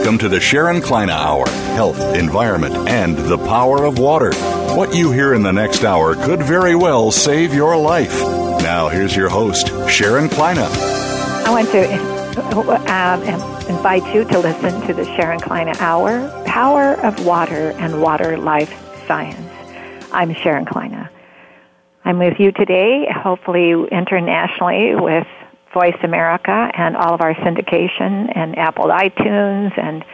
Welcome to the Sharon Kleyne Hour Health, Environment, and the Power of Water. What you hear in the next hour could very well save your life. Now, here's your host, Sharon Kleyne. I want to um, invite you to listen to the Sharon Kleyne Hour Power of Water and Water Life Science. I'm Sharon Kleyne. I'm with you today, hopefully internationally, with Voice America and all of our syndication and Apple iTunes and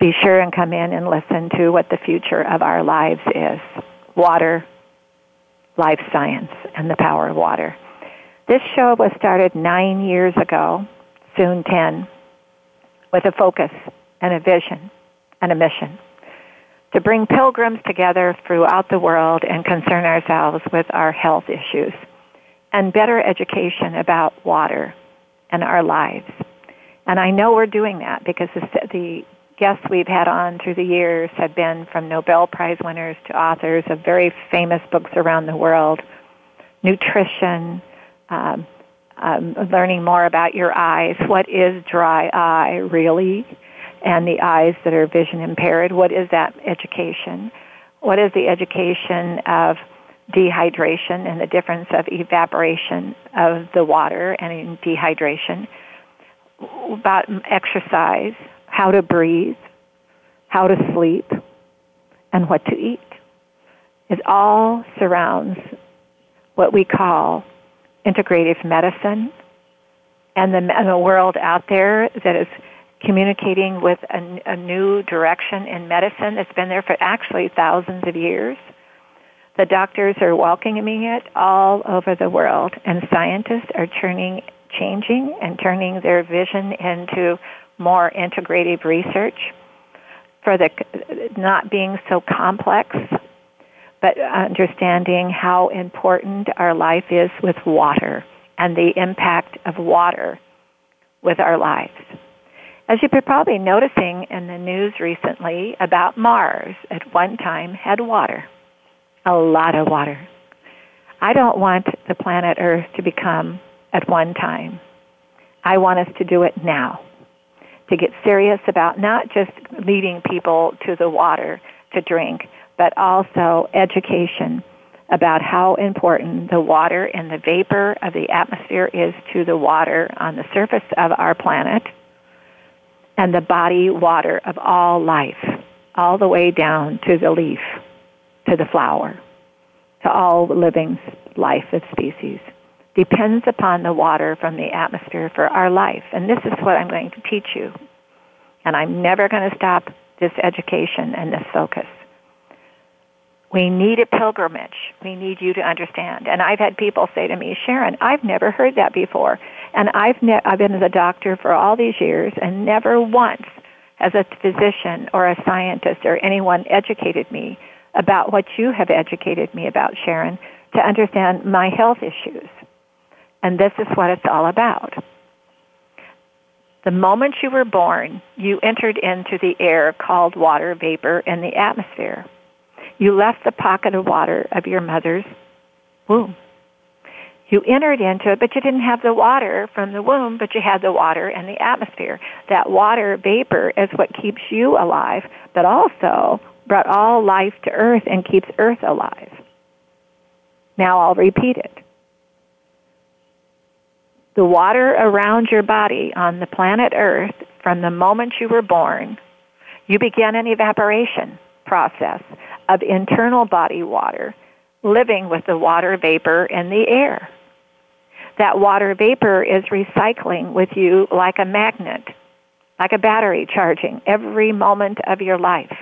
be sure and come in and listen to what the future of our lives is. Water, life science, and the power of water. This show was started nine years ago, soon ten, with a focus and a vision and a mission to bring pilgrims together throughout the world and concern ourselves with our health issues and better education about water and our lives. And I know we're doing that because the, the guests we've had on through the years have been from Nobel Prize winners to authors of very famous books around the world, nutrition, um, um, learning more about your eyes. What is dry eye really? And the eyes that are vision impaired. What is that education? What is the education of dehydration and the difference of evaporation of the water and dehydration, about exercise, how to breathe, how to sleep, and what to eat. It all surrounds what we call integrative medicine and the, and the world out there that is communicating with a, a new direction in medicine that's been there for actually thousands of years the doctors are welcoming it all over the world, and scientists are turning, changing and turning their vision into more integrative research for the not being so complex, but understanding how important our life is with water and the impact of water with our lives. As been probably noticing in the news recently about Mars at one time had water a lot of water. I don't want the planet Earth to become at one time. I want us to do it now. To get serious about not just leading people to the water to drink, but also education about how important the water and the vapor of the atmosphere is to the water on the surface of our planet and the body water of all life, all the way down to the leaf to the flower, to all living life of species, depends upon the water from the atmosphere for our life. And this is what I'm going to teach you. And I'm never going to stop this education and this focus. We need a pilgrimage. We need you to understand. And I've had people say to me, Sharon, I've never heard that before. And I've, ne- I've been a doctor for all these years and never once as a physician or a scientist or anyone educated me about what you have educated me about, Sharon, to understand my health issues. And this is what it's all about. The moment you were born, you entered into the air called water vapor in the atmosphere. You left the pocket of water of your mother's womb. You entered into it, but you didn't have the water from the womb, but you had the water and the atmosphere. That water vapor is what keeps you alive, but also brought all life to earth and keeps earth alive. Now I'll repeat it. The water around your body on the planet earth from the moment you were born, you began an evaporation process of internal body water living with the water vapor in the air. That water vapor is recycling with you like a magnet like a battery charging every moment of your life.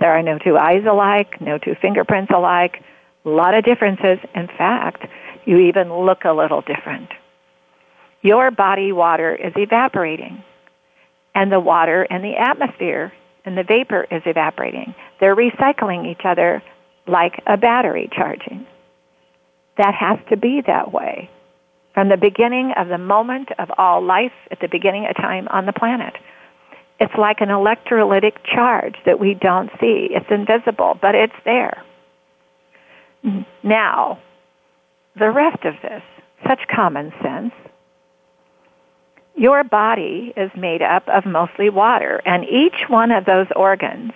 There are no two eyes alike, no two fingerprints alike, a lot of differences. In fact, you even look a little different. Your body water is evaporating, and the water in the atmosphere and the vapor is evaporating. They're recycling each other like a battery charging. That has to be that way from the beginning of the moment of all life at the beginning of time on the planet. It's like an electrolytic charge that we don't see. It's invisible, but it's there. Now, the rest of this, such common sense. Your body is made up of mostly water, and each one of those organs,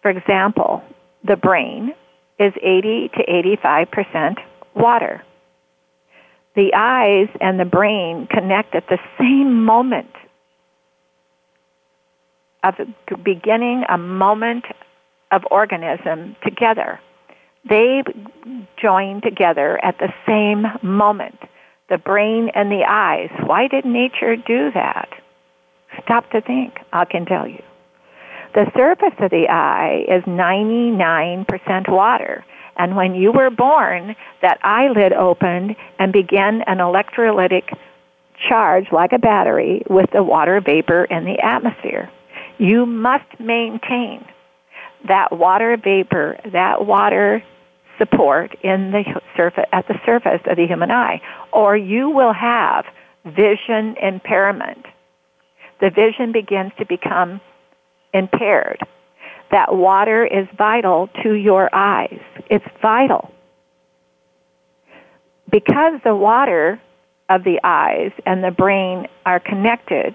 for example, the brain, is 80 to 85% water. The eyes and the brain connect at the same moment of beginning a moment of organism together. They join together at the same moment. The brain and the eyes. Why did nature do that? Stop to think. I can tell you. The surface of the eye is 99% water. And when you were born, that eyelid opened and began an electrolytic charge like a battery with the water vapor in the atmosphere. You must maintain that water vapor, that water support in the surface, at the surface of the human eye, or you will have vision impairment. The vision begins to become impaired. That water is vital to your eyes. It's vital. Because the water of the eyes and the brain are connected,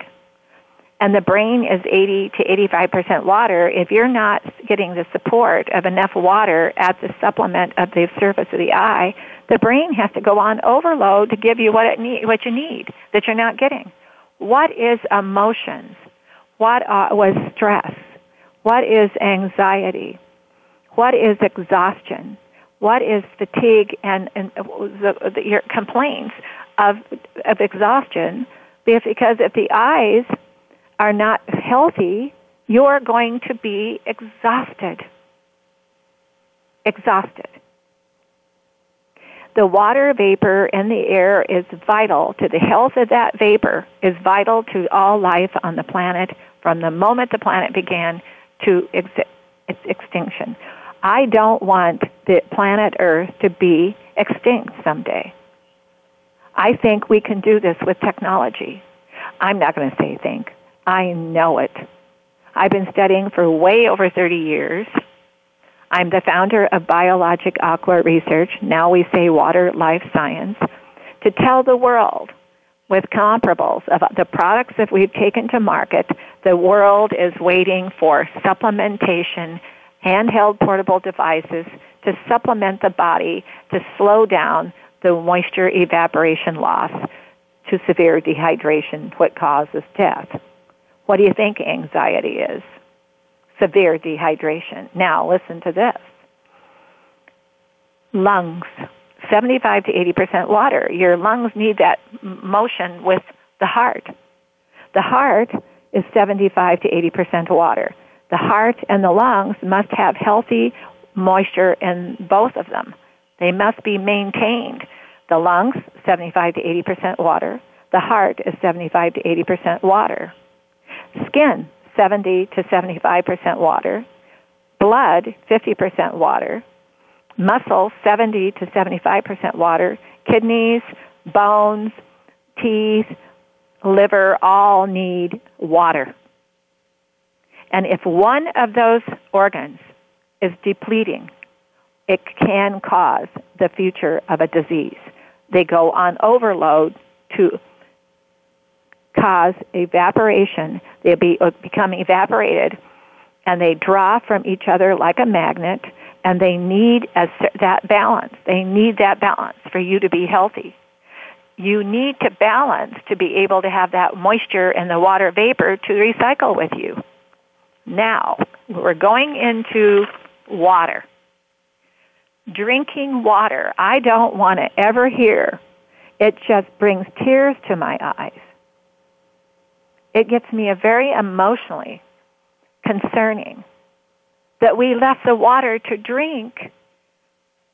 and the brain is 80 to 85% water, if you're not getting the support of enough water at the supplement of the surface of the eye, the brain has to go on overload to give you what it need, what you need that you're not getting. What is emotions? What uh, was stress? What is anxiety? What is exhaustion? What is fatigue and, and the, the, your complaints of, of exhaustion? Because if the eyes are not healthy, you're going to be exhausted. Exhausted. The water vapor in the air is vital to the health of that vapor, is vital to all life on the planet from the moment the planet began to ex- its extinction. I don't want the planet Earth to be extinct someday. I think we can do this with technology. I'm not going to say think. I know it. I've been studying for way over 30 years. I'm the founder of Biologic Aqua Research, now we say Water Life Science, to tell the world with comparables of the products that we've taken to market, the world is waiting for supplementation, handheld portable devices to supplement the body to slow down the moisture evaporation loss to severe dehydration, what causes death. What do you think anxiety is? Severe dehydration. Now, listen to this. Lungs, 75 to 80% water. Your lungs need that motion with the heart. The heart is 75 to 80% water. The heart and the lungs must have healthy moisture in both of them. They must be maintained. The lungs, 75 to 80% water. The heart is 75 to 80% water. Skin, 70 to 75% water. Blood, 50% water. Muscle, 70 to 75% water. Kidneys, bones, teeth, liver all need water. And if one of those organs is depleting, it can cause the future of a disease. They go on overload to cause evaporation. They be, uh, become evaporated and they draw from each other like a magnet and they need a, that balance. They need that balance for you to be healthy. You need to balance to be able to have that moisture and the water vapor to recycle with you. Now, we're going into water. Drinking water, I don't want to ever hear. It just brings tears to my eyes it gets me a very emotionally concerning that we left the water to drink,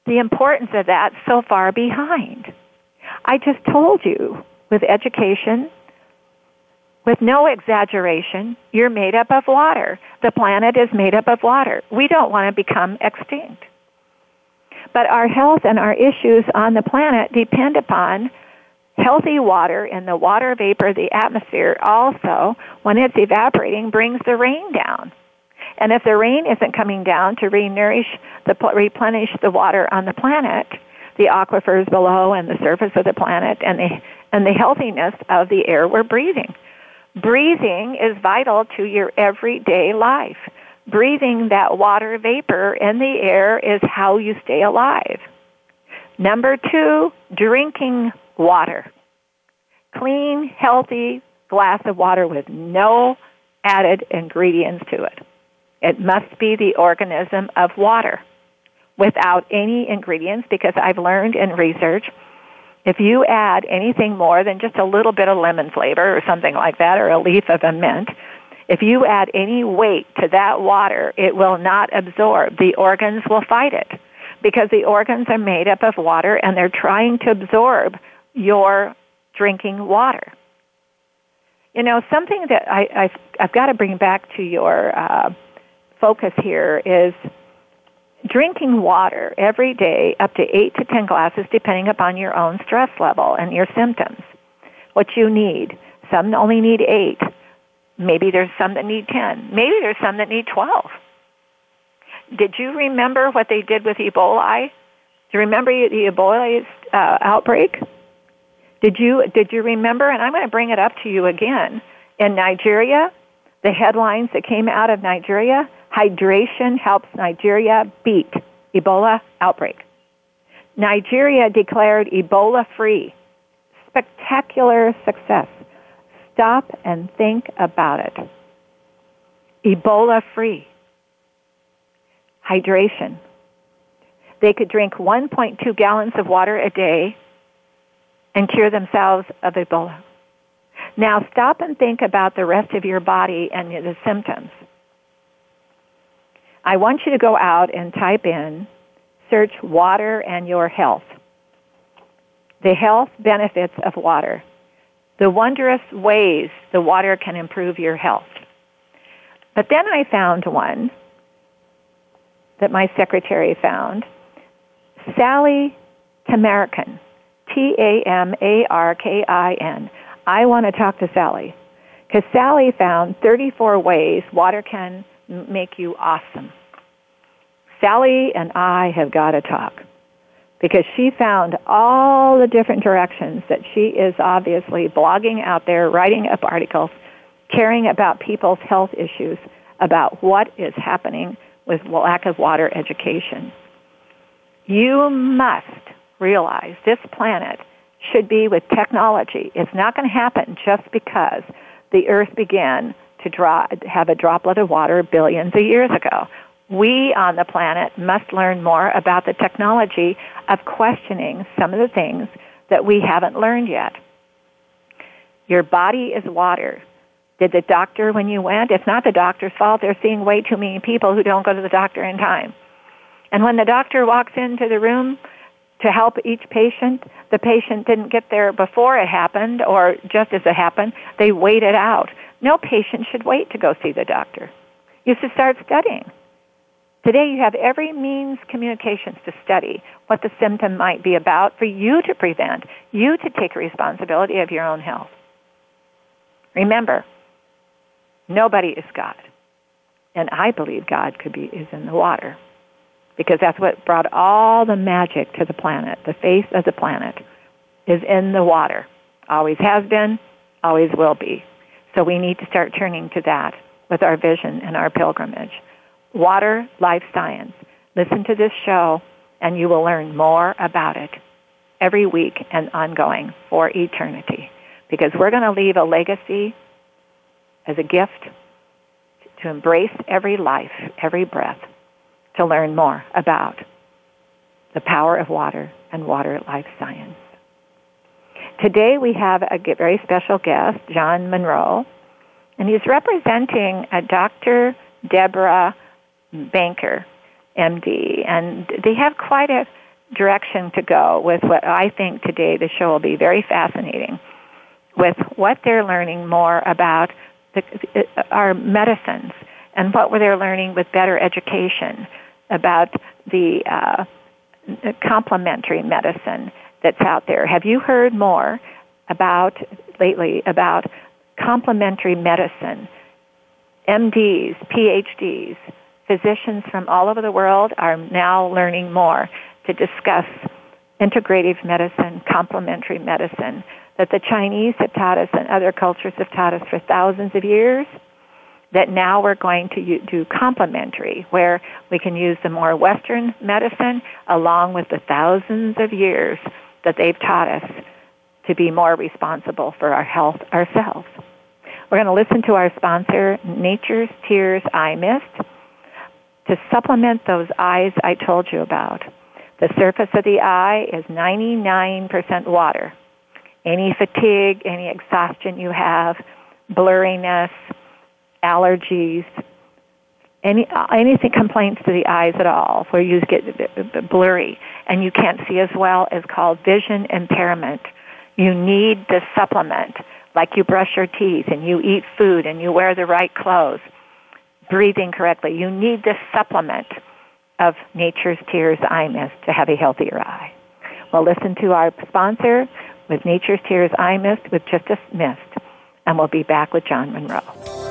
the importance of that so far behind. I just told you with education, with no exaggeration, you're made up of water. The planet is made up of water. We don't want to become extinct. But our health and our issues on the planet depend upon healthy water and the water vapor, the atmosphere also, when it's evaporating, brings the rain down. And if the rain isn't coming down to re-nourish the, replenish the water on the planet, the aquifers below and the surface of the planet and the, and the healthiness of the air we're breathing. Breathing is vital to your everyday life. Breathing that water vapor in the air is how you stay alive. Number two, drinking water. Clean, healthy glass of water with no added ingredients to it. It must be the organism of water without any ingredients because I've learned in research if you add anything more than just a little bit of lemon flavor or something like that or a leaf of a mint, if you add any weight to that water, it will not absorb. The organs will fight it because the organs are made up of water and they're trying to absorb your drinking water. You know, something that I, I've, I've got to bring back to your uh, focus here is drinking water every day, up to 8 to 10 glasses, depending upon your own stress level and your symptoms. What you need. Some only need 8. Maybe there's some that need 10. Maybe there's some that need 12. Did you remember what they did with Ebola? Do you remember the Ebola uh, outbreak? Did you did you remember? And I'm going to bring it up to you again. In Nigeria, the headlines that came out of Nigeria: hydration helps Nigeria beat Ebola outbreak. Nigeria declared Ebola free. Spectacular success. Stop and think about it. Ebola free. Hydration. They could drink 1.2 gallons of water a day and cure themselves of Ebola. Now stop and think about the rest of your body and the symptoms. I want you to go out and type in, search water and your health. The health benefits of water. The wondrous ways the water can improve your health. But then I found one that my secretary found. Sally Tamarkin T A M A R K I N. I want to talk to Sally. Because Sally found 34 ways water can make you awesome. Sally and I have got to talk because she found all the different directions that she is obviously blogging out there, writing up articles, caring about people's health issues, about what is happening with lack of water education. You must realize this planet should be with technology. It's not going to happen just because the Earth began to draw, have a droplet of water billions of years ago. We on the planet must learn more about the technology of questioning some of the things that we haven't learned yet. Your body is water. Did the doctor when you went? It's not the doctor's fault. They're seeing way too many people who don't go to the doctor in time. And when the doctor walks into the room, to help each patient. The patient didn't get there before it happened or just as it happened. They waited out. No patient should wait to go see the doctor. You should start studying. Today you have every means communications to study what the symptom might be about for you to prevent, you to take responsibility of your own health. Remember, nobody is God. And I believe God could be is in the water because that's what brought all the magic to the planet. The face of the planet is in the water. Always has been, always will be. So we need to start turning to that with our vision and our pilgrimage. Water, life science. Listen to this show and you will learn more about it every week and ongoing for eternity. Because we're going to leave a legacy as a gift to embrace every life, every breath, to learn more about the power of water and water life science. Today we have a very special guest, John Monroe. and he's representing uh, a Dr. Deborah Banker, MD, and they have quite a direction to go with what I think today the show will be very fascinating with what they're learning more about the, uh, our medicines and what were they're learning with better education about the uh, complementary medicine that's out there. Have you heard more about lately about complementary medicine? MDs, PhDs, physicians from all over the world are now learning more to discuss integrative medicine, complementary medicine that the Chinese have taught us and other cultures have taught us for thousands of years that now we're going to do complementary, where we can use the more Western medicine along with the thousands of years that they've taught us to be more responsible for our health ourselves. We're going to listen to our sponsor, Nature's Tears Eye Mist, to supplement those eyes I told you about. The surface of the eye is 99% water. Any fatigue, any exhaustion you have, blurriness, allergies, any anything complaints to the eyes at all, where you get blurry and you can't see as well, is called vision impairment. You need this supplement, like you brush your teeth and you eat food and you wear the right clothes, breathing correctly. You need this supplement of Nature's Tears Eye Mist to have a healthier eye. Well, listen to our sponsor with Nature's Tears Eye Mist with just a mist, and we'll be back with John Monroe.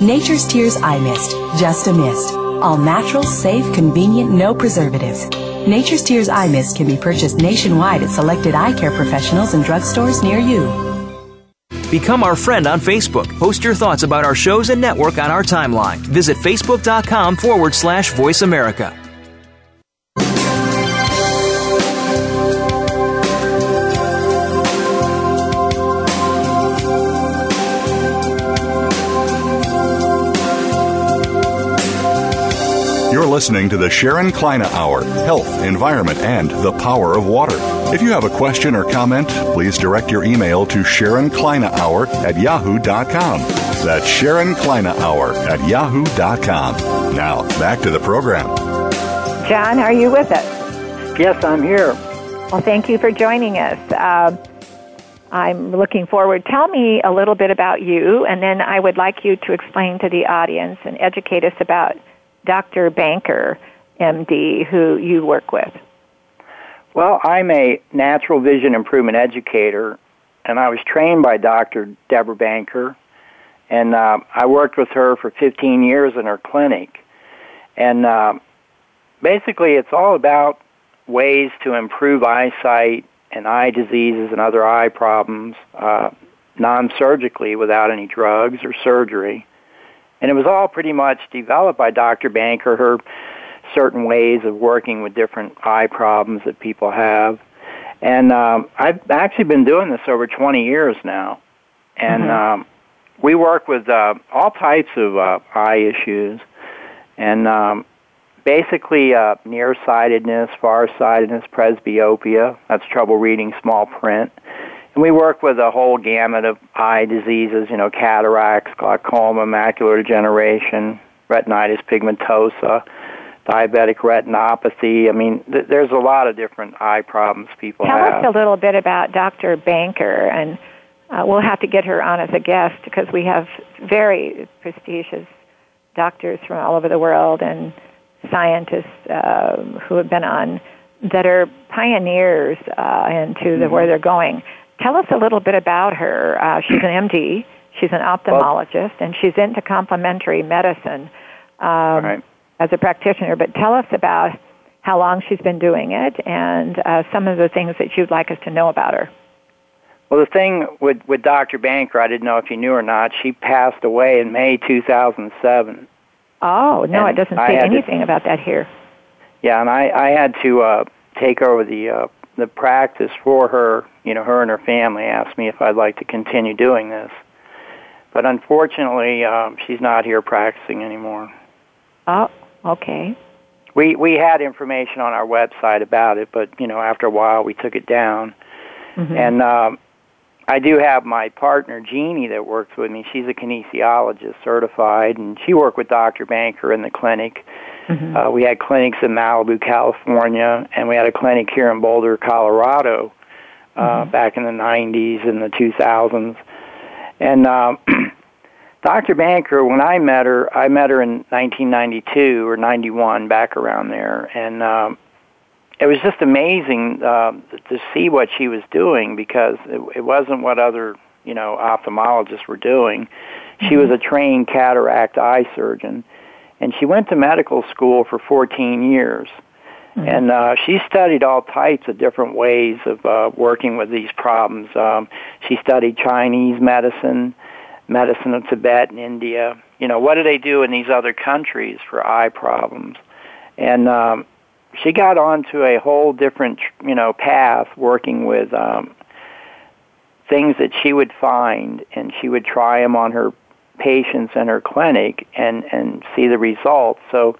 Nature's Tears Eye Mist, just a mist. All natural, safe, convenient, no preservatives. Nature's Tears Eye Mist can be purchased nationwide at selected eye care professionals and drugstores near you. Become our friend on Facebook. Post your thoughts about our shows and network on our timeline. Visit facebook.com forward slash voice America. You're listening to the Sharon Kleyne Hour Health, Environment, and the Power of Water. If you have a question or comment, please direct your email to Sharon Kleyne Hour at yahoo.com. That's Sharon Kleyne Hour at yahoo.com. Now, back to the program. John, are you with us? Yes, I'm here. Well, thank you for joining us. Uh, I'm looking forward. Tell me a little bit about you, and then I would like you to explain to the audience and educate us about Dr. Banker, MD, who you work with? Well, I'm a natural vision improvement educator, and I was trained by Dr. Deborah Banker, and uh, I worked with her for 15 years in her clinic. And uh, basically, it's all about ways to improve eyesight and eye diseases and other eye problems uh, non surgically without any drugs or surgery. And it was all pretty much developed by Dr. Banker, her certain ways of working with different eye problems that people have. And um, I've actually been doing this over 20 years now. And mm-hmm. um, we work with uh, all types of uh, eye issues. And um, basically uh, nearsightedness, farsightedness, presbyopia, that's trouble reading small print, and we work with a whole gamut of eye diseases, you know, cataracts, glaucoma, macular degeneration, retinitis pigmentosa, diabetic retinopathy. I mean, th- there's a lot of different eye problems people Tell have. Tell us a little bit about Dr. Banker, and uh, we'll have to get her on as a guest because we have very prestigious doctors from all over the world and scientists uh, who have been on that are pioneers uh, into the, mm-hmm. where they're going. Tell us a little bit about her. Uh, she's an MD. She's an ophthalmologist, and she's into complementary medicine um, right. as a practitioner. But tell us about how long she's been doing it, and uh, some of the things that you'd like us to know about her. Well, the thing with with Dr. Banker, I didn't know if you knew or not. She passed away in May 2007. Oh no, And it doesn't say had to- anything about that here. Yeah, and I I had to uh, take over the uh, the practice for her. You know, her and her family asked me if I'd like to continue doing this, but unfortunately, um, she's not here practicing anymore. Oh, okay. We we had information on our website about it, but you know, after a while, we took it down. Mhm. And um, I do have my partner Jeannie that works with me. She's a kinesiologist certified, and she worked with Dr. Banker in the clinic. Mhm. Uh, we had clinics in Malibu, California, and we had a clinic here in Boulder, Colorado, uh, back in the 90s and the 2000s. And um, Dr. Banker, when I met her, I met her in 1992 or 91, back around there, and um, it was just amazing uh, to see what she was doing because it, it wasn't what other you know ophthalmologists were doing. She was a trained cataract eye surgeon, and she went to medical school for 14 years. And uh, she studied all types of different ways of uh, working with these problems. Um, she studied Chinese medicine, medicine of Tibet and India. You know, what do they do in these other countries for eye problems? And um, she got onto a whole different, you know, path working with um, things that she would find, and she would try them on her patients in her clinic and and see the results. So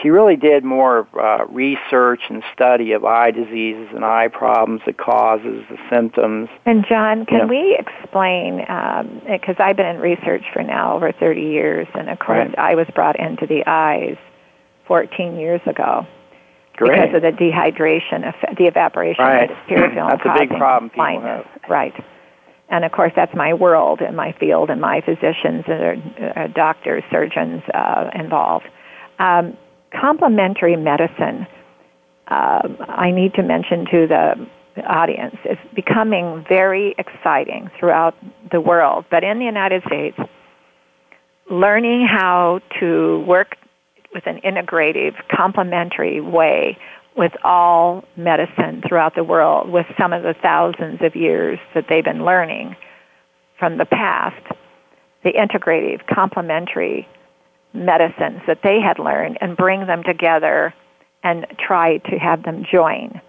she really did more uh, research and study of eye diseases and eye problems, the causes, the symptoms. And John, can Yeah. we explain? Because I've been in research for now over 30 years, and of course, Right. I was brought into the eyes 14 years ago Great. because of the dehydration, the evaporation Right. of the tear film That's a big problem people blindness. Right. And of course, that's my world and my field, and my physicians and uh, doctors, surgeons uh, involved. Um, complementary medicine. Um, I need to mention to the audience is becoming very exciting throughout the world, but in the United States, learning how to work with an integrative, complementary way with all medicine throughout the world, with some of the thousands of years that they've been learning from the past, the integrative, complementary medicines that they had learned, and bring them together and try to have them join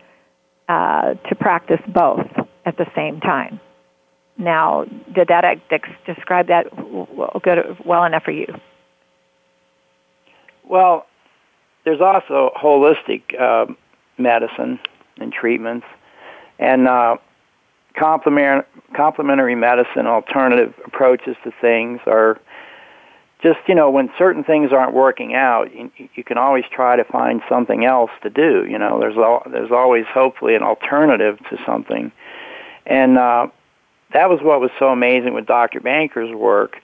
uh, to practice both at the same time. Now, did that describe that well enough for you? Well, there's also holistic uh, medicine and treatments, and uh, complement, complementary medicine, alternative approaches to things are just you know when certain things aren't working out, you, you can always try to find something else to do. You know, there's al- there's always hopefully an alternative to something, and uh, that was what was so amazing with Dr. Banker's work.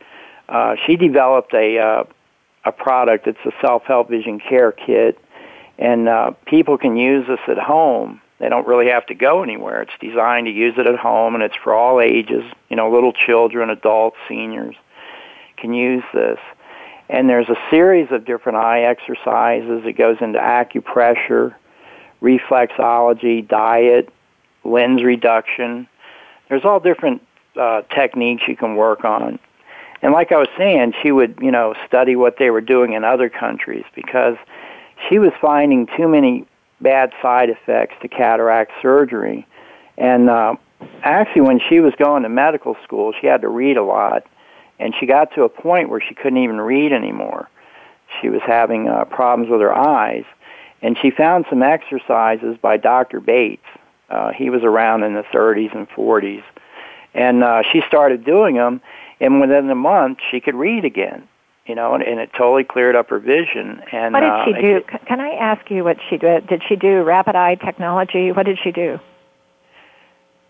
Uh, she developed a uh, a product. It's a self-help vision care kit, and uh, people can use this at home. They don't really have to go anywhere. It's designed to use it at home, and it's for all ages. You know, little children, adults, seniors can use this. And there's a series of different eye exercises. It goes into acupressure, reflexology, diet, lens reduction. There's all different uh, techniques you can work on. And like I was saying, she would, you know, study what they were doing in other countries because she was finding too many bad side effects to cataract surgery. And uh, actually, when she was going to medical school, she had to read a lot, and she got to a point where she couldn't even read anymore. She was having uh, problems with her eyes, and she found some exercises by Dr. Bates. Uh, he was around in the 30s and 40s, and uh, she started doing them and within a month she could read again you know and, and it totally cleared up her vision and What did uh, she it- do? C- Can I ask you what she did? Did she do rapid eye technology? What did she do?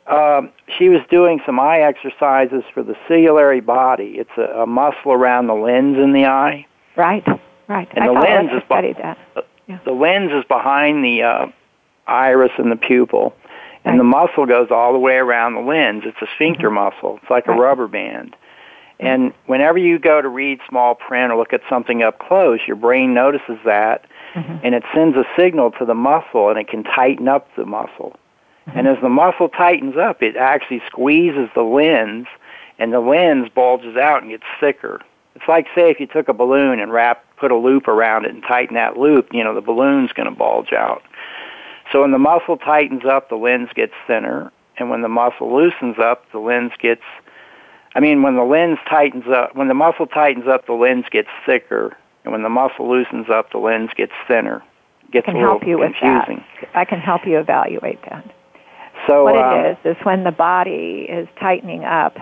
um, she was doing some eye exercises for the ciliary body it's a, a muscle around the lens in the eye Right, right. And I the lens I is studied that. the lens is behind the uh, iris and the pupil and Right. the muscle goes all the way around the lens it's a sphincter muscle it's like a Mm-hmm. Rubber band and whenever you go to read small print or look at something up close your brain notices that mm-hmm. and it sends a signal to the muscle and it can tighten up the muscle. Mm-hmm. And as the muscle tightens up, it actually squeezes the lens and the lens bulges out and gets thicker. It's like say if you took a balloon and wrap put a loop around it and tighten that loop, you know, the balloon's going to bulge out. So when the muscle tightens up, the lens gets thinner, and when the muscle loosens up, the lens gets I mean, when the lens tightens up, when the muscle tightens up, the lens gets thicker, and when the muscle loosens up, the lens gets thinner. Gets I can help you confusing. with that. I can help you evaluate that. So what um, it is is when the body is tightening up,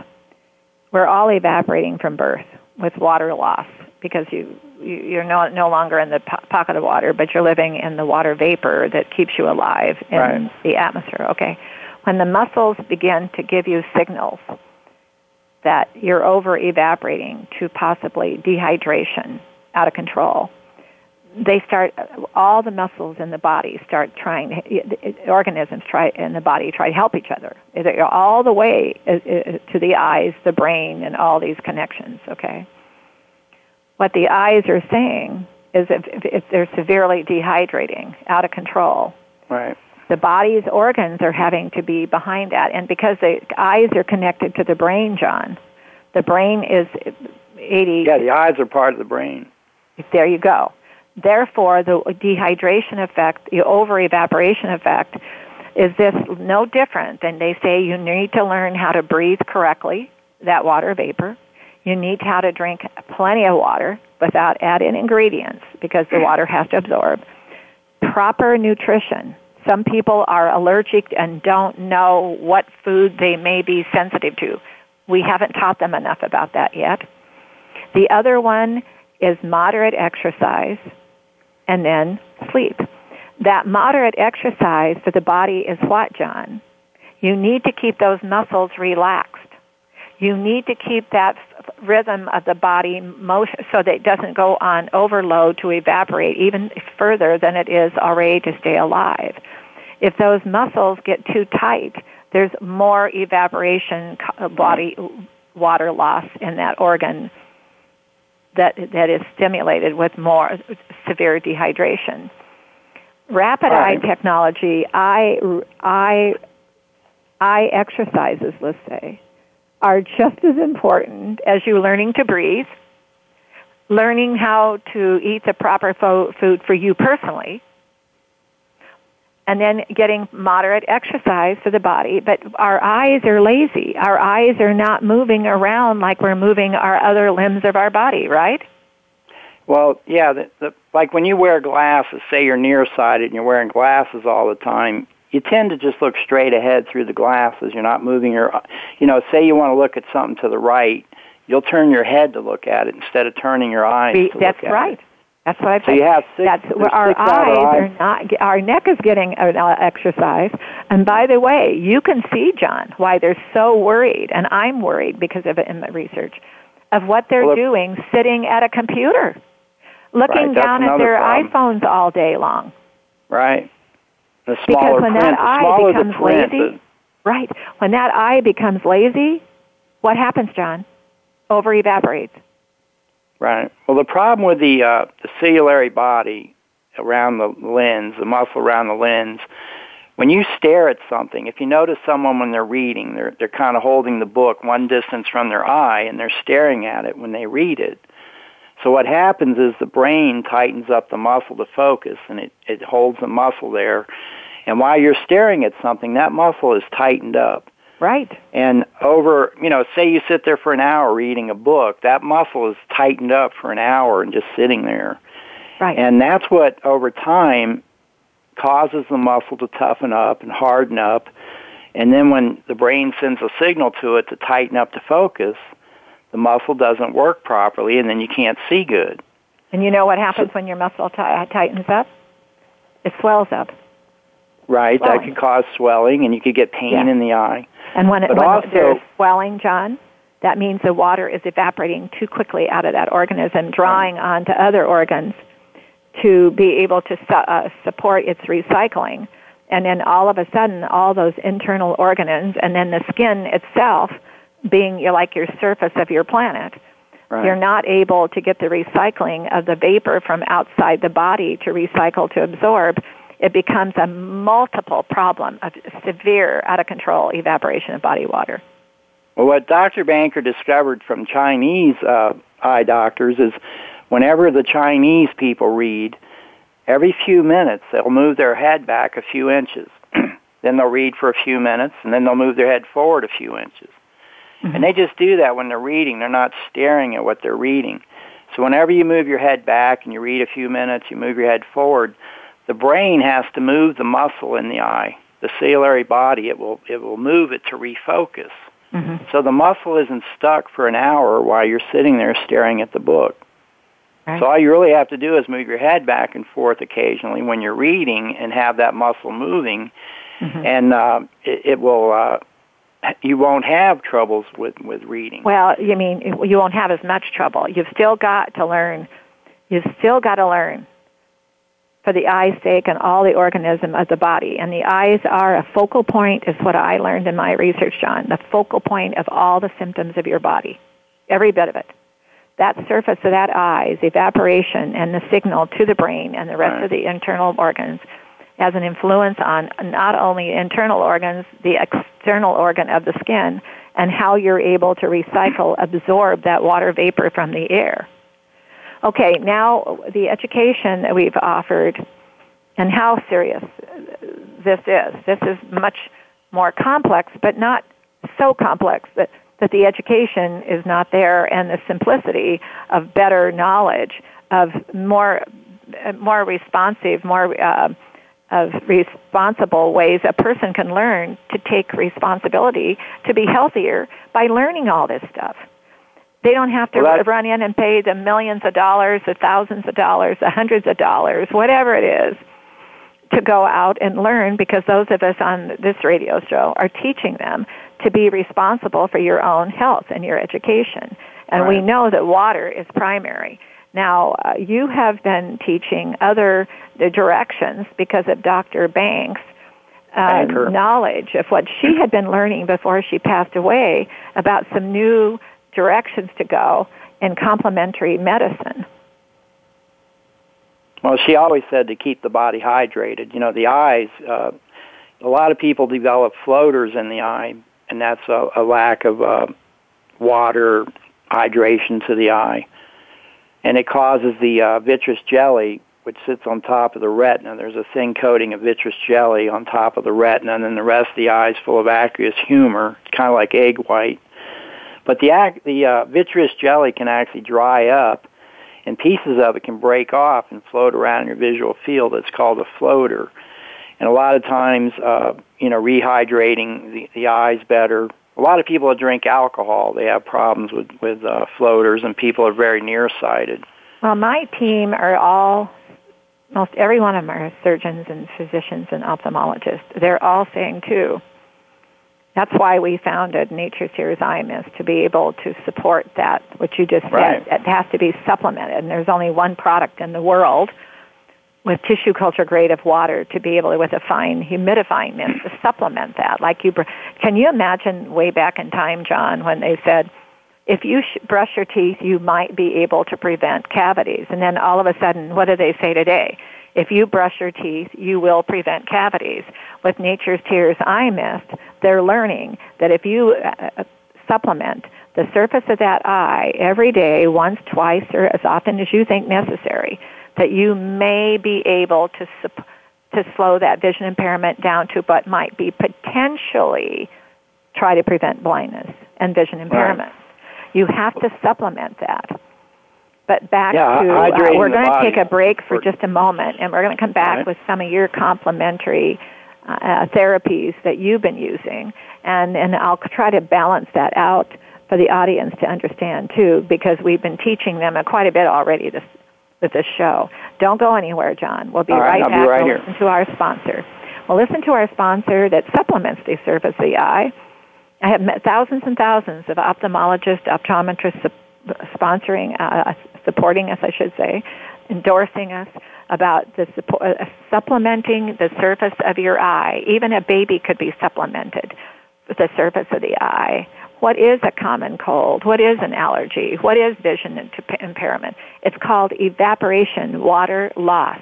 we're all evaporating from birth with water loss because you you're no no longer in the po- pocket of water, but you're living in the water vapor that keeps you alive in Right. the atmosphere. Okay, when the muscles begin to give you signals that you're over evaporating to possibly dehydration out of control, they start all the muscles in the body start trying organisms try in the body try to help each other. All the way uh, uh, to the eyes the brain and all these connections okay? What the eyes are saying is if, if they're severely dehydrating out of control. Right. The body's organs are having to be behind that and because the eyes are connected to the brain john the brain is 80 Yeah, the eyes are part of the brain. there you go Therefore, the dehydration effect, the over evaporation effect, is this no different than they say you need to learn how to breathe correctly, that water vapor. You need how to drink plenty of water without adding ingredients because the water has to absorb. Proper nutrition. Some people are allergic and don't know what food they may be sensitive to. We haven't taught them enough about that yet. The other one is moderate exercise and then sleep. That moderate exercise for the body is what, John? You need to keep those muscles relaxed. You need to keep that rhythm of the body motion so that it doesn't go on overload to evaporate even further than it is already to stay alive. If those muscles get too tight, there's more evaporation, uh, body water loss in that organ that that is stimulated with more severe dehydration. Rapid Right. eye technology, eye eye eye exercises, let's say, are just as important as you learning to breathe, learning how to eat the proper fo- food for you personally, and then getting moderate exercise for the body. But our eyes are lazy. Our eyes are not moving around like we're moving our other limbs of our body, right? Well, yeah, the, the, like when you wear glasses, say you're nearsighted and you're wearing glasses all the time, you tend to just look straight ahead through the glasses. You're not moving your, you know, say you want to look at something to the right, you'll turn your head to look at it instead of turning your eyes that's look at right. it. That's what I've So you have six, That's there's our six outer eyes are not. Our neck is getting an uh, exercise. And by the way, you can see John why they're so worried, and I'm worried because of it in the research of what they're Well, doing sitting at a computer, looking Right, down at their problem. iPhones all day long. Right. The Because when print, that eye becomes print, lazy, the- right? When that eye becomes lazy, what happens, John? Over evaporates. Right. Well, the problem with the uh, the ciliary body around the lens, the muscle around the lens, when you stare at something, if you notice someone when they're reading, they're they're kind of holding the book one distance from their eye and they're staring at it when they read it. So what happens is the brain tightens up the muscle to focus and it, it holds the muscle there. And while you're staring at something, that muscle is tightened up. Right. And over, you know, say you sit there for an hour reading a book, that muscle is tightened up for an hour and just sitting there. Right. And that's what over time causes the muscle to toughen up and harden up. And then when the brain sends a signal to it to tighten up to focus, the muscle doesn't work properly and then you can't see good. And you know what happens when your muscle ti- tightens up? It swells up. Right? That Swelling. could cause swelling and you could get pain Yeah. in the eye. And when, it, But when also- there's swelling, John, that means the water is evaporating too quickly out of that organism, drawing onto other organs to be able to su- uh, support its recycling. And then all of a sudden, all those internal organs and then the skin itself being like your surface of your planet Right. You're not able to get the recycling of the vapor from outside the body to recycle to absorb. It becomes a multiple problem of severe, out of control evaporation of body water. Well, what Dr. Banker discovered from Chinese uh, eye doctors is whenever the Chinese people read, every few minutes they'll move their head back a few inches. then they'll read for a few minutes, and then they'll move their head forward a few inches. Mm-hmm. And they just do that when they're reading. They're not staring at what they're reading. So whenever you move your head back and you read a few minutes, you move your head forward, the brain has to move the muscle in the eye, the ciliary body. It will it will move it to refocus. Mm-hmm. So the muscle isn't stuck for an hour while you're sitting there staring at the book. Right. So all you really have to do is move your head back and forth occasionally when you're reading and have that muscle moving, mm-hmm. and uh, it, it will. Uh, you won't have troubles with with reading. Well, you mean you won't have as much trouble. You've still got to learn. You've still got to learn for the eye's sake and all the organism of the body. And the eyes are a focal point, is what I learned in my research, John. The focal point of all the symptoms of your body, every bit of it. That surface of that eye is evaporation and the signal to the brain and the rest right. of the internal organs has an influence on not only internal organs, the external organ of the skin, and how you're able to recycle, absorb that water vapor from the air. Okay, now the education that we've offered and how serious this is. This is much more complex, but not so complex that, that the education is not there and the simplicity of better knowledge, of more, more responsive, more uh, of responsible ways a person can learn to take responsibility to be healthier by learning all this stuff. They don't have to well, run in and pay the millions of dollars, the thousands of dollars, the hundreds of dollars, whatever it is, to go out and learn because those of us on this radio show are teaching them to be responsible for your own health and your education. And right. we know that water is primary. Now, uh, you have been teaching other directions because of Dr. Banks' uh, knowledge of what she had been learning before she passed away about some new directions to go in complementary medicine. Well, she always said to keep the body hydrated. You know, the eyes, uh, a lot of people develop floaters in the eye, and that's a, a lack of uh, water hydration to the eye. And it causes the uh, vitreous jelly, which sits on top of the retina. There's a thin coating of vitreous jelly on top of the retina, and then the rest of the eye is full of aqueous humor. Kind of like egg white. But the the uh, vitreous jelly can actually dry up, and pieces of it can break off and float around in your visual field. It's called a floater. And a lot of times, uh, you know, rehydrating the, the eyes better. A lot of people that drink alcohol, they have problems with with uh, floaters, and people are very nearsighted. Well, my team are all most every one of them are surgeons and physicians and ophthalmologists. They're all saying too that's why we founded Nature's Tears Eye Mist to be able to support that, what you just right. said. It has to be supplemented, and there's only one product in the world with tissue culture grade of water to be able to, with a fine humidifying mist, to supplement that. Like you, can you imagine way back in time, John, when they said, if you sh- brush your teeth, you might be able to prevent cavities. And then all of a sudden, what do they say today? If you brush your teeth, you will prevent cavities. With Nature's Tears Eye Mist, they're learning that if you uh, uh, supplement the surface of that eye every day, once, twice, or as often as you think necessary, that you may be able to to slow that vision impairment down to what might be potentially try to prevent blindness and vision impairment. Right. You have to supplement that. But back yeah, to, uh, we're going to take a break for just a moment, and we're going to come back right. with some of your complementary uh, therapies that you've been using, and and I'll try to balance that out for the audience to understand too, because we've been teaching them quite a bit already this with this show. Don't go anywhere, John. We'll be All right, right back. right we'll listen to our sponsor. We'll listen to our sponsor that supplements the surface of the eye. I have met thousands and thousands of ophthalmologists, optometrists sponsoring, uh, supporting us, I should say, endorsing us about the support, uh, supplementing the surface of your eye. Even a baby could be supplemented with the surface of the eye what is a common cold? What is an allergy? What is vision impairment? It's called evaporation, water loss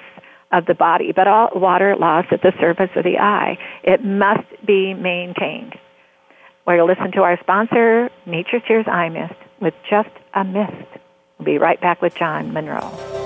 of the body, but all water loss at the surface of the eye. It must be maintained. We're to listen to our sponsor, Nature's Tears Eye Mist, with just a mist. We'll be right back with John Monroe.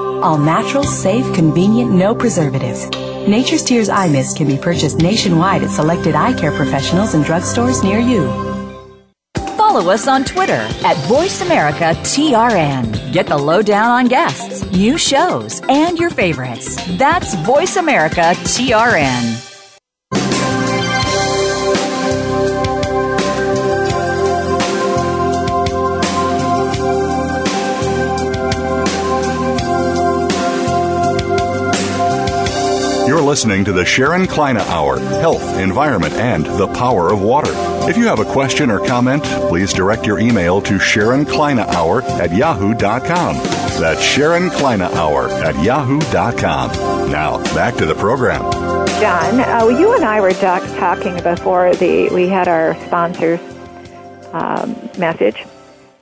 All natural, safe, convenient, no preservatives. Nature's Tears Eye Mist can be purchased nationwide at selected eye care professionals and drugstores near you. Follow us on Twitter at VoiceAmericaTRN. Get the lowdown on guests, new shows, and your favorites. That's VoiceAmericaTRN. You're listening to the Sharon Kleyne Hour Health, Environment, and the Power of Water. If you have a question or comment, please direct your email to Sharon Kleyne Hour at yahoo.com. That's Sharon Kleyne Hour at yahoo.com. Now, back to the program. John, uh, you and I were talking before the we had our sponsors um, message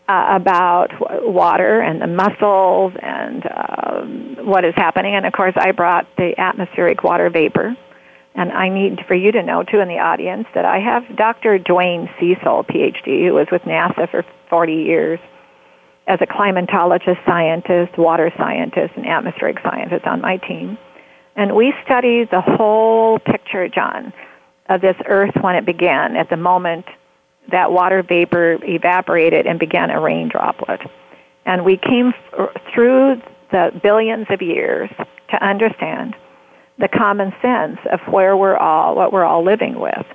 uh, about water and the muscles and um, what is happening. And of course, I brought the atmospheric water vapor. And I need for you to know, too, in the audience, that I have Dr. Dwayne Cecil, PhD, who was with NASA for 40 years as a climatologist, scientist, water scientist, and atmospheric scientist on my team. And we study the whole picture, John, of this Earth when it began, at the moment that water vapor evaporated and began a rain droplet. And we came er, through the billions of years to understand the common sense of where we're all, what we're all living with.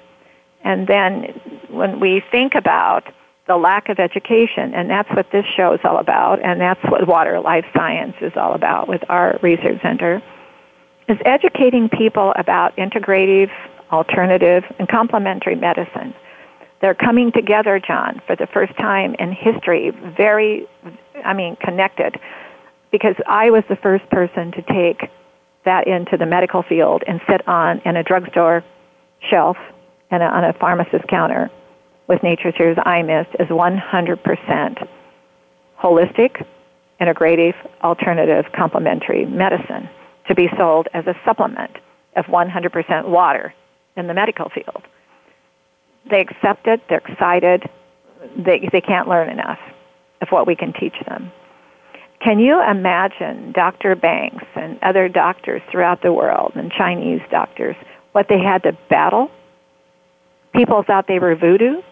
And then when we think about the lack of education, and that's what this show is all about, and that's what Water Life Science is all about with our research center, is educating people about integrative, alternative, and complementary medicine they're coming together, John, for the first time in history, very, I mean, connected. Because I was the first person to take that into the medical field and sit on in a drugstore shelf and on a pharmacist counter with Nature's Tears Eye Mist as 100% holistic, integrative, alternative, complementary medicine to be sold as a supplement of 100% water in the medical field they accept it, they're excited, they, they can't learn enough of what we can teach them. Can you imagine Dr. Banks and other doctors throughout the world and Chinese doctors, what they had to battle? People thought they were voodoo.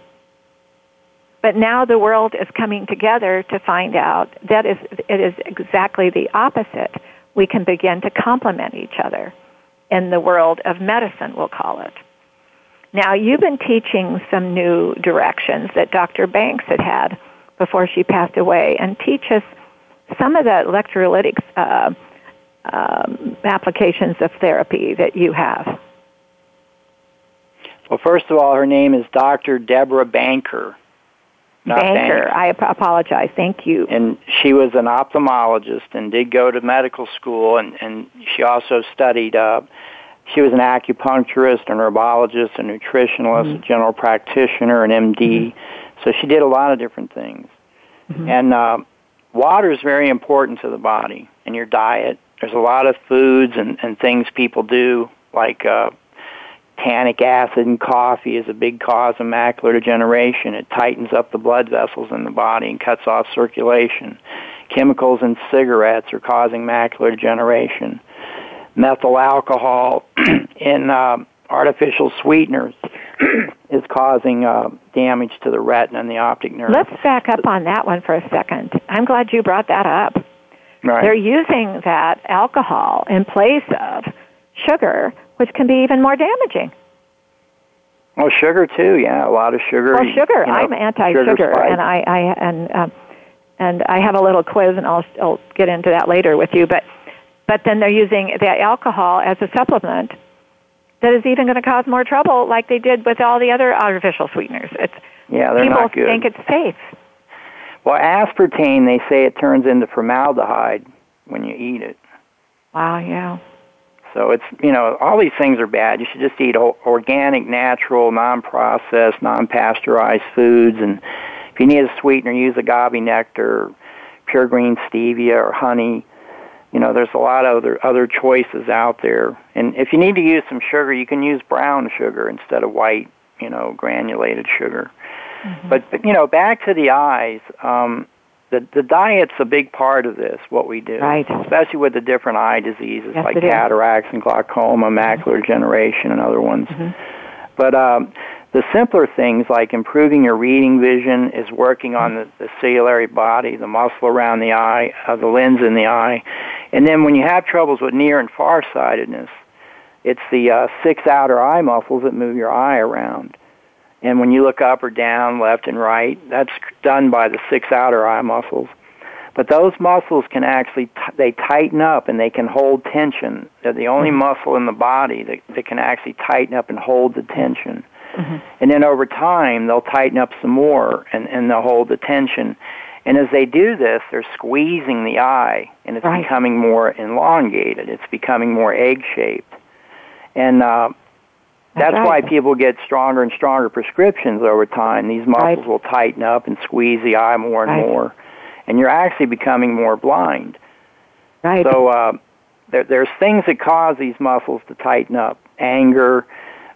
But now the world is coming together to find out that is, it is exactly the opposite. We can begin to complement each other in the world of medicine, we'll call it. Now, you've been teaching some new directions that Dr. Banks had had before she passed away, and teach us some of the electrolytic uh, um, applications of therapy that you have. Well, first of all, her name is Dr. Deborah Banker. Banker. Bank. I apologize. Thank you. And she was an ophthalmologist and did go to medical school, and, and she also studied uh, she was an acupuncturist, a herbologist, a nutritionalist, mm-hmm. a general practitioner, an MD. Mm-hmm. So she did a lot of different things. Mm-hmm. And uh, water is very important to the body and your diet. There's a lot of foods and, and things people do, like uh, tannic acid and coffee is a big cause of macular degeneration. It tightens up the blood vessels in the body and cuts off circulation. Chemicals in cigarettes are causing macular degeneration methyl alcohol in uh, artificial sweeteners is causing uh, damage to the retina and the optic nerve. Let's back up on that one for a second. I'm glad you brought that up Right. They're using that alcohol in place of sugar, which can be even more damaging. Well, sugar too. Yeah, a lot of sugar. Well, sugar. You know, I'm anti-sugar, sugar and I, I and um, and I have a little quiz, and I'll I'll get into that later with you. But but then they're using the alcohol as a supplement that is even going to cause more trouble, like they did with all the other artificial sweeteners. It's yeah, they're people not good. think it's safe. Well, aspartame, they say it turns into formaldehyde when you eat it. Wow. Yeah. So it's you know all these things are bad. You should just eat organic, natural, non-processed, non-pasteurized foods. And if you need a sweetener, use agave nectar, pure green stevia, or honey. You know, there's a lot of other other choices out there. And if you need to use some sugar, you can use brown sugar instead of white, you know, granulated sugar. But, but you know, back to the eyes. Um, the the diet's a big part of this. What we do, Right. Especially with the different eye diseases Yes, like cataracts and glaucoma, macular degeneration, and other ones. Mhm. But um, the simpler things like improving your reading vision is working on the, the ciliary body, the muscle around the eye, uh, the lens in the eye. And then when you have troubles with near and farsightedness, it's the uh, six outer eye muscles that move your eye around. And when you look up or down, left and right, that's done by the six outer eye muscles. But those muscles can actually, t- they tighten up and they can hold tension. They're the only muscle in the body that, that can actually tighten up and hold the tension. And then over time, they'll tighten up some more and, and they'll hold the tension. And as they do this, they're squeezing the eye and it's Right. becoming more elongated. It's becoming more egg shaped. And uh, That's right. why people get stronger and stronger prescriptions over time. These muscles Right. will tighten up and squeeze the eye more and more. And you're actually becoming more blind. Right. So uh, there, there's things that cause these muscles to tighten up: anger,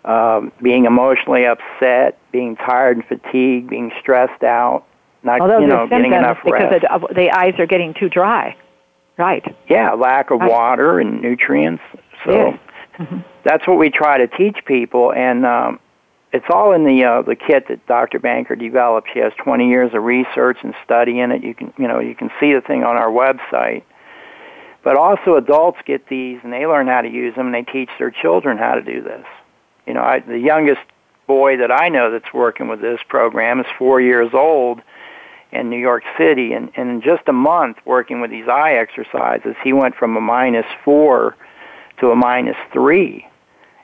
um, being emotionally upset, being tired and fatigued, being stressed out, not those you know getting enough because rest. the, the eyes are getting too dry. Right. yeah, lack of Right. water and nutrients. So Yes. Mhm. that's what we try to teach people, and um, it's all in the uh, the kit that Dr. Banker developed. She has 20 years of research and study in it. You can you know you can see the thing on our website. But also adults get these and they learn how to use them and they teach their children how to do this. You know, I, the youngest boy that I know that's working with this program is four years old in New York City, and, and in just a month working with these eye exercises, he went from a minus four to a minus three,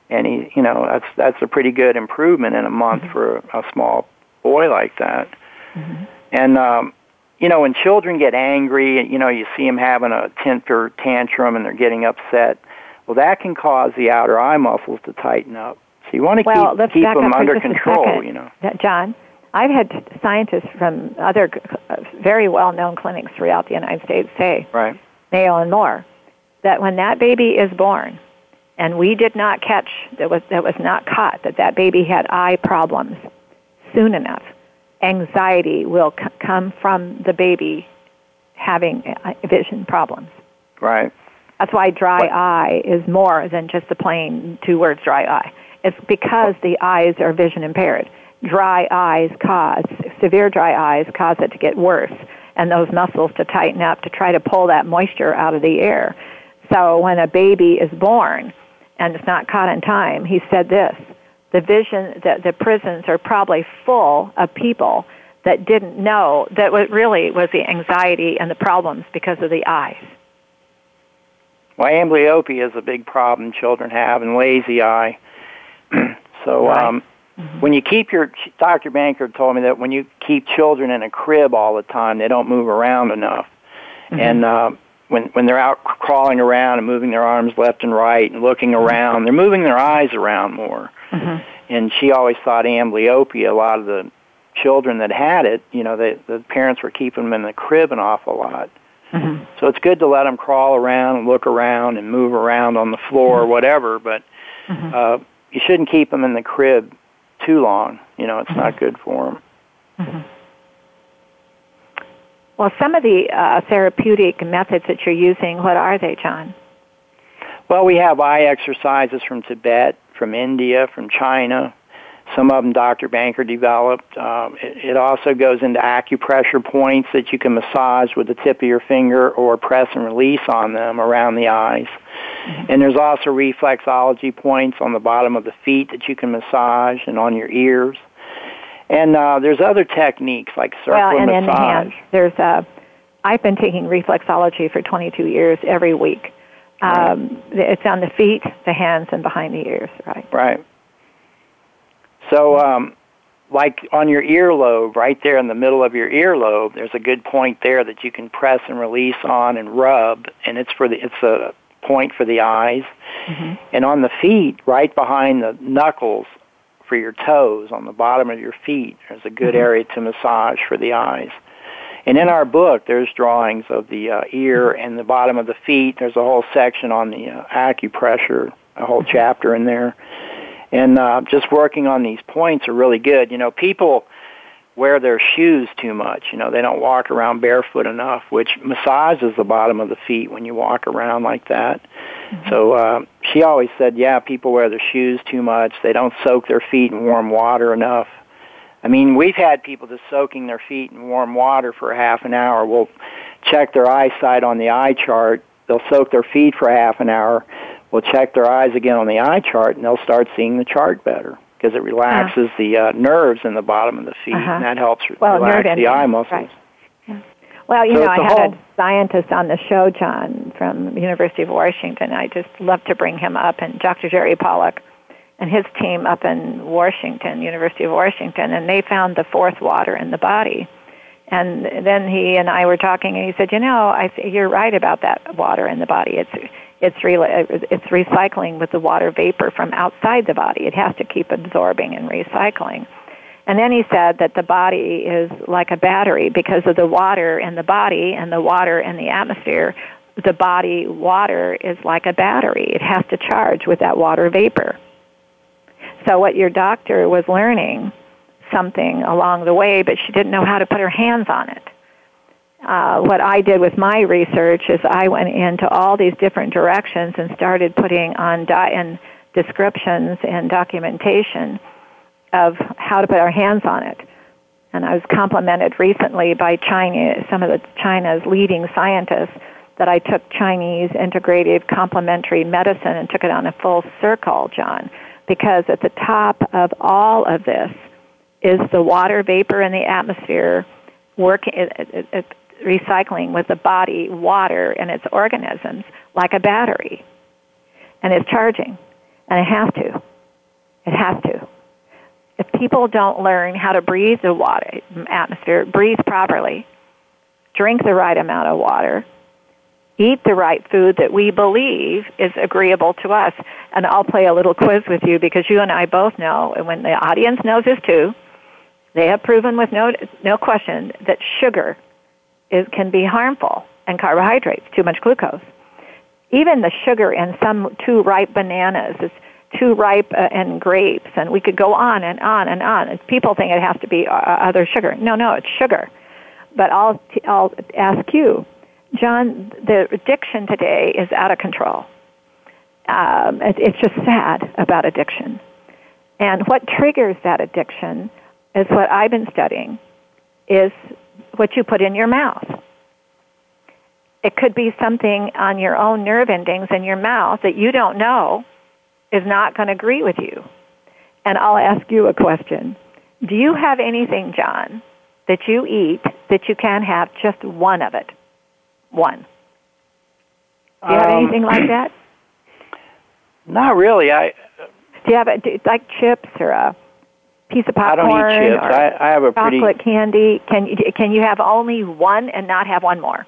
and he, you know, that's that's a pretty good improvement in a month for a, small boy like that. And um, you know, when children get angry, you know, you see them having a temper tantrum and they're getting upset. Well, that can cause the outer eye muscles to tighten up. So you want to Well, keep let's keep back them up under control. You know. John, I've had scientists from other uh, very well-known clinics throughout the United States say, Right. Mayo and more, that when that baby is born, and we did not catch that was that was not caught that that baby had eye problems soon enough, anxiety will c- come from the baby having vision problems. Right. That's why dry What- eye is more than just the plain two words dry eye. It's because the eyes are vision impaired. Dry eyes cause, severe dry eyes cause it to get worse and those muscles to tighten up to try to pull that moisture out of the air. So when a baby is born and it's not caught in time, he said this, the vision, that the prisons are probably full of people that didn't know that what really was the anxiety and the problems because of the eyes. Well, amblyopia is a big problem children have, and lazy eye. so, Right. um, mm-hmm. when you keep your Dr. Banker told me that when you keep children in a crib all the time, they don't move around enough, mm-hmm. and uh, when when they're out crawling around and moving their arms left and right and looking mm-hmm. around, they're moving their eyes around more. And she always thought amblyopia. A lot of the children that had it, you know, they, the parents were keeping them in the crib an awful lot. So it's good to let them crawl around and look around and move around on the floor or whatever, but uh, you shouldn't keep them in the crib too long. You know, it's not good for them. Well, some of the uh, therapeutic methods that you're using, what are they, John? Well, we have eye exercises from Tibet, from India, from China, some of them Dr. Banker developed. Um, it, it also goes into acupressure points that you can massage with the tip of your finger or press and release on them around the eyes. Mm-hmm. And there's also reflexology points on the bottom of the feet that you can massage and on your ears. And uh, there's other techniques like circle well, and massage. in the hands. There's uh, I've been taking reflexology for 22 years every week. Um, it's on the feet, the hands, and behind the ears, right? Right. So, um, like on your earlobe, right there in the middle of your earlobe, there's a good point there that you can press and release on and rub, and it's for the it's a point for the eyes. Mm-hmm. And on the feet, right behind the knuckles for your toes, on the bottom of your feet, there's a good mm-hmm. area to massage for the eyes. And in our book, there's drawings of the uh, ear and the bottom of the feet. There's a whole section on the uh, acupressure, a whole chapter in there and uh, just working on these points are really good. You know, people wear their shoes too much. You know, they don't walk around barefoot enough, which massages the bottom of the feet when you walk around like that. Mm-hmm. So uh, she always said, yeah, people wear their shoes too much. They don't soak their feet in warm water enough. I mean, we've had people just soaking their feet in warm water for half an hour. We'll check their eyesight on the eye chart. They'll soak their feet for half an hour We'll check their eyes again on the eye chart and they'll start seeing the chart better because it relaxes uh-huh. the uh, nerves in the bottom of the feet uh-huh. and that helps well, relax the eye muscles. Right. Yeah. Well, you so know, I had whole... a scientist on the show, John, from the University of Washington. I just love to bring him up, and Dr. Jerry Pollack and his team up in Washington, University of Washington, and they found the fourth water in the body. And then he and I were talking, and he said, "You know, I th- you're right about that water in the body. It's it's re- it's recycling with the water vapor from outside the body. It has to keep absorbing and recycling. And then he said that the body is like a battery because of the water in the body and the water in the atmosphere. The body water is like a battery. It has to charge with that water vapor. So what your doctor was learning something along the way, but she didn't know how to put her hands on it uh, what I did with my research is I went into all these different directions and started putting on di- and descriptions and documentation of how to put our hands on it. And I was complimented recently by China, some of the China's leading scientists that I took Chinese integrative complementary medicine and took it on a full circle, John, because at the top of all of this is the water vapor in the atmosphere working recycling with the body water and its organisms like a battery. And it's charging. And it has to. It has to. If people don't learn how to breathe the water atmosphere, breathe properly, drink the right amount of water, eat the right food that we believe is agreeable to us. And I'll play a little quiz with you because you and I both know, and when the audience knows this too, they have proven with no, no question that sugar is, can be harmful, and carbohydrates, too much glucose. Even the sugar in some too ripe bananas is too ripe uh, and grapes, and we could go on and on and on. People think it has to be uh, other sugar. No, no, it's sugar. But I'll, I'll ask you, John, the addiction today is out of control. Um, it, it's just sad about addiction. And what triggers that addiction is what I've been studying is what you put in your mouth. It could be something on your own nerve endings in your mouth that you don't know is not going to agree with you. And I'll ask you a question. Do you have anything, John, that you eat that you can have just one of it? One. Do you have um, anything like that? Not really. I. Do you have a, like chips or a piece of popcorn I don't eat chips. I, I have a chocolate pretty... candy. Can you can you have only one and not have one more?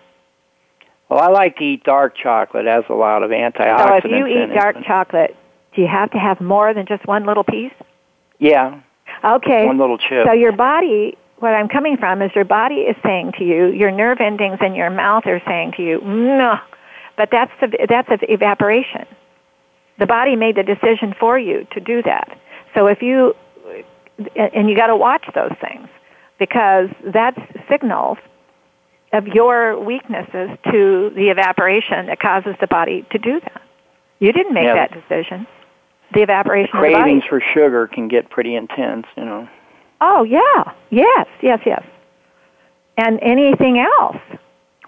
Well, I like to eat dark chocolate. It has a lot of antioxidants. So if you eat dark chocolate, do you have to have more than just one little piece? Yeah. Okay. One little chip. So your body, what I'm coming from is your body is saying to you, your nerve endings in your mouth are saying to you, no. But that's the, that's evaporation. The body made the decision for you to do that. So if you and you got to watch those things because that's signals of your weaknesses to the evaporation that causes the body to do that. You didn't make yeah. that decision. The evaporation cravings of for sugar can get pretty intense, you know. Oh yeah, yes, yes, yes. And anything else?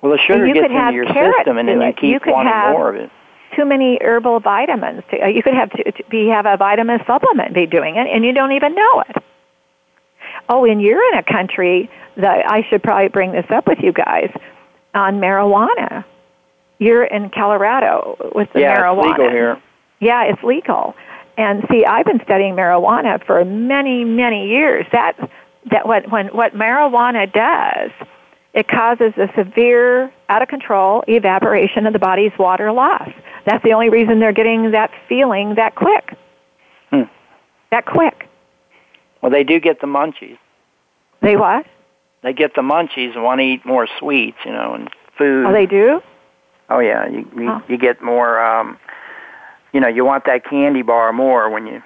Well, the sugar gets into your system, and then you it. keep You wanting have- more of it. Too many herbal vitamins. Uh, you could have to, be have a vitamin supplement be doing it, and you don't even know it. Oh, and you're in a country that I should probably bring this up with you guys on marijuana. You're in Colorado with the yeah, marijuana. it's legal here. Yeah, it's legal. And see, I've been studying marijuana for many, many years. That that what when what marijuana does, it causes a severe, out of control evaporation of the body's water loss. That's the only reason they're getting that feeling that quick. Hmm. That quick. Well, they do get the munchies. They what? They get the munchies and want to eat more sweets, you know, and food. Oh, they do. Oh yeah, you you, Oh. you get more. um You know, you want that candy bar more when you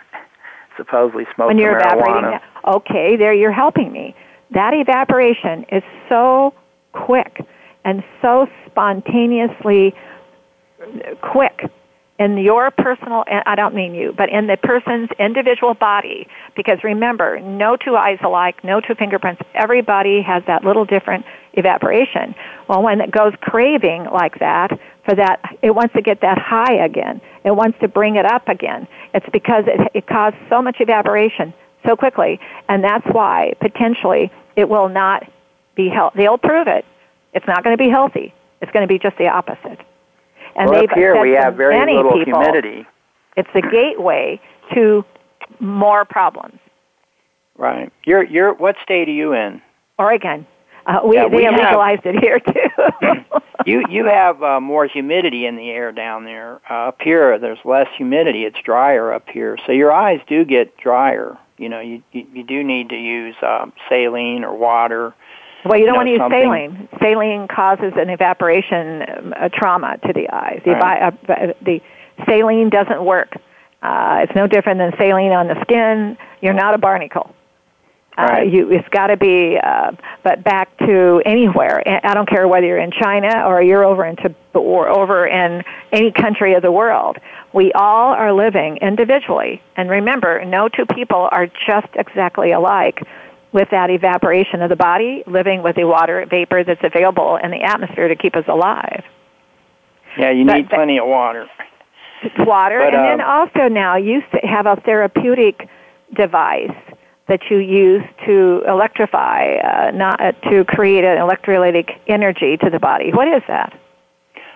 supposedly smoke when you're evaporating. marijuana. that- Okay, there you're helping me. That evaporation is so quick and so spontaneously quick in your personal I don't mean you, but in the person's individual body because remember, no two eyes alike, no two fingerprints. Everybody has that little different evaporation. Well, when it goes craving like that, for that it wants to get that high again. It wants to bring it up again. It's because it, it caused so much evaporation so quickly, and that's why potentially it will not be healthy. They'll prove it. It's not going to be healthy. It's going to be just the opposite. And well, they've here we have very many little people, humidity. It's the gateway to more problems. Right. You're you're what state are you in? Oregon, uh, we Yeah, we have- legalized it here too. You you have uh, more humidity in the air down there. Uh, up here, there's less humidity. It's drier up here, so your eyes do get drier. You know, you you, you do need to use um, saline or water. Well, you don't want to use saline. Saline causes an evaporation um, a trauma to the eyes. The, Right. uh, the saline doesn't work. Uh, it's no different than saline on the skin. You're not a barnacle. Uh, Right. you, it's got to be, uh, but back to anywhere. I don't care whether you're in China or you're over in or over in any country of the world. We all are living individually, and remember, no two people are just exactly alike with that evaporation of the body, living with the water vapor that's available in the atmosphere to keep us alive. Yeah, you But- need plenty of water. Water, But, and then um, also now you have a therapeutic device that you use to electrify, uh, not uh, to create an electrolytic energy to the body. What is that?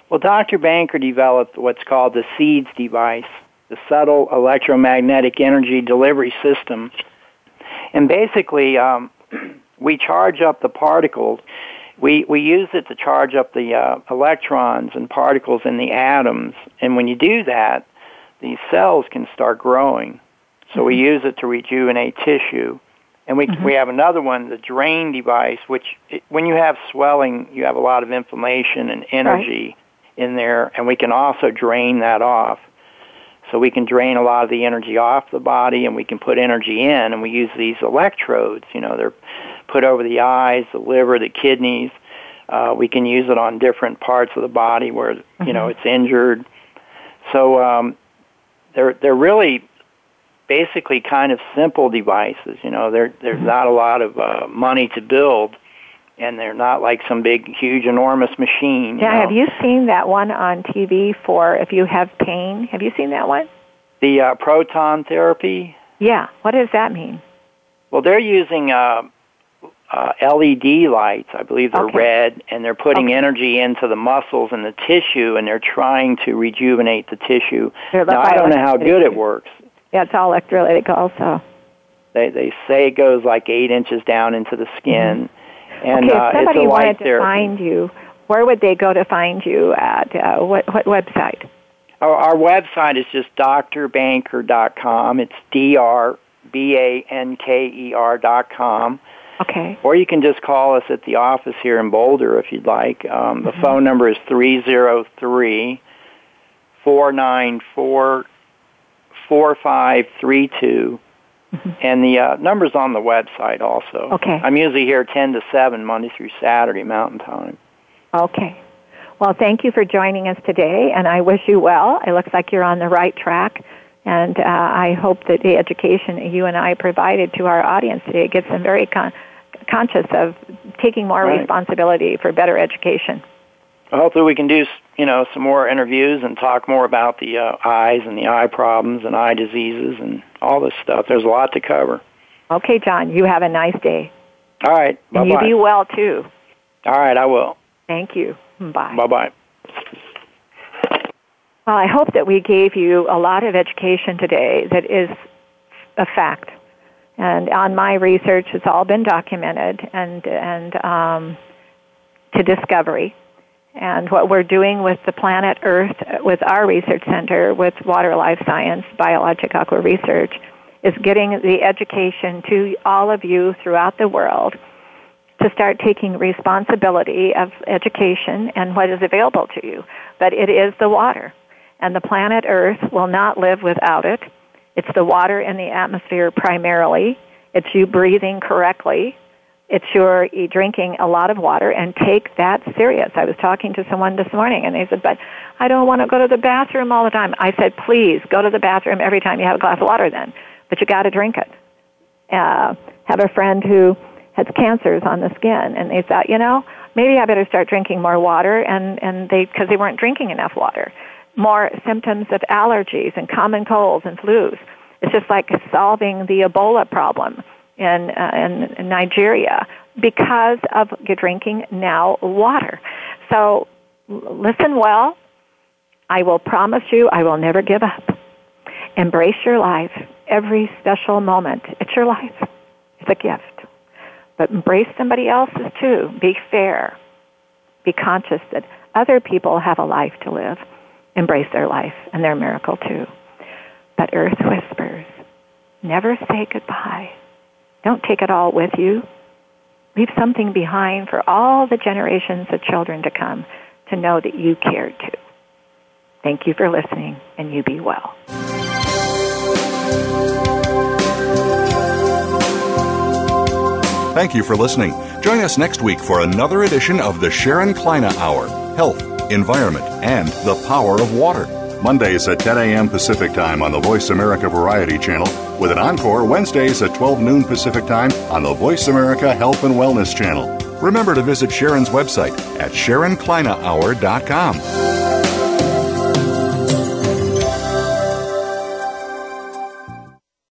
Well, Dr. Banker developed what's called the SEEDS device, the Subtle Electromagnetic Energy Delivery System. And basically, um, we charge up the particles. We, we use it to charge up the uh, electrons and particles in the atoms. And when you do that, these cells can start growing. So we use it to rejuvenate tissue. And we, we have another one, the drain device, which it, when you have swelling, you have a lot of inflammation and energy in there, and we can also drain that off. So we can drain a lot of the energy off the body, and we can put energy in, and we use these electrodes. You know, they're put over the eyes, the liver, the kidneys. Uh, we can use it on different parts of the body where you know it's injured. So um, they're they're really basically kind of simple devices. You know, there there's not a lot of uh, money to build, and they're not like some big, huge, enormous machine. Know? have you seen that one on TV for if you have pain? Have you seen that one? the uh, proton therapy? Yeah. What does that mean? Well, they're using uh, uh, LED lights. I believe they're Okay. red, and they're putting Okay. energy into the muscles and the tissue, and they're trying to rejuvenate the tissue. Now, I don't know how good it works. Yeah, it's all electrolytic also. They they say it goes like eight inches down into the skin, and okay, uh, if somebody it's a wanted to find you, where would they go to find you at? Uh, what what website? Our, our website is just drbanker.com. It's D R B A N K E R dot com. Okay. Or you can just call us at the office here in Boulder if you'd like. Um, the phone number is three zero three four nine four four five three two, and the uh, number's on the website also. Okay. I'm usually here ten to seven Monday through Saturday Mountain Time. Okay. Well, thank you for joining us today, and I wish you well. It looks like you're on the right track And uh, I hope that the education you and I provided to our audience today gets them very con- conscious of taking more right. responsibility for better education. Hopefully, we can do you know some more interviews and talk more about the uh, eyes and the eye problems and eye diseases and all this stuff. There's a lot to cover. Okay, John. You have a nice day. All right. Bye-bye. And you be well too. All right, I will. Thank you. Bye. Bye bye. Well, I hope that we gave you a lot of education today that is a fact. And on my research, it's all been documented and and um, to discovery. And what we're doing with the planet Earth, uh, with our research center, with Water Life Science, Biologic Aqua Research, is getting the education to all of you throughout the world to start taking responsibility of education and what is available to you. But it is the water. And the planet Earth will not live without it. It's the water in the atmosphere primarily. It's you breathing correctly it's your drinking a lot of water and take that serious. I was talking to someone this morning and they said, but I don't want to go to the bathroom all the time. I said, please go to the bathroom every time you have a glass of water then, but you got to drink it. Uh, have a friend who has cancers on the skin and they thought, you know, maybe I better start drinking more water and, and they, cause they weren't drinking enough water. More symptoms of allergies and common colds and flus. It's just like solving the Ebola problem in, uh, in Nigeria because of drinking now water. So listen well. I will promise you I will never give up. Embrace your life, every special moment. It's your life. It's a gift. But embrace somebody else's too. Be fair. Be conscious that other people have a life to live. Embrace their life and their miracle too. But earth whispers, never say goodbye. Don't take it all with you. Leave something behind for all the generations of children to come to know that you cared too. Thank you for listening, and you be well. Thank you for listening. Join us next week for another edition of the Sharon Kleyne Hour Health, Environment, and the Power of Water. Mondays at 10 a.m. Pacific Time on the Voice America Variety Channel, with an encore Wednesdays at 12 noon Pacific Time on the Voice America Health and Wellness Channel. Remember to visit Sharon's website at SharonKleynehour.com.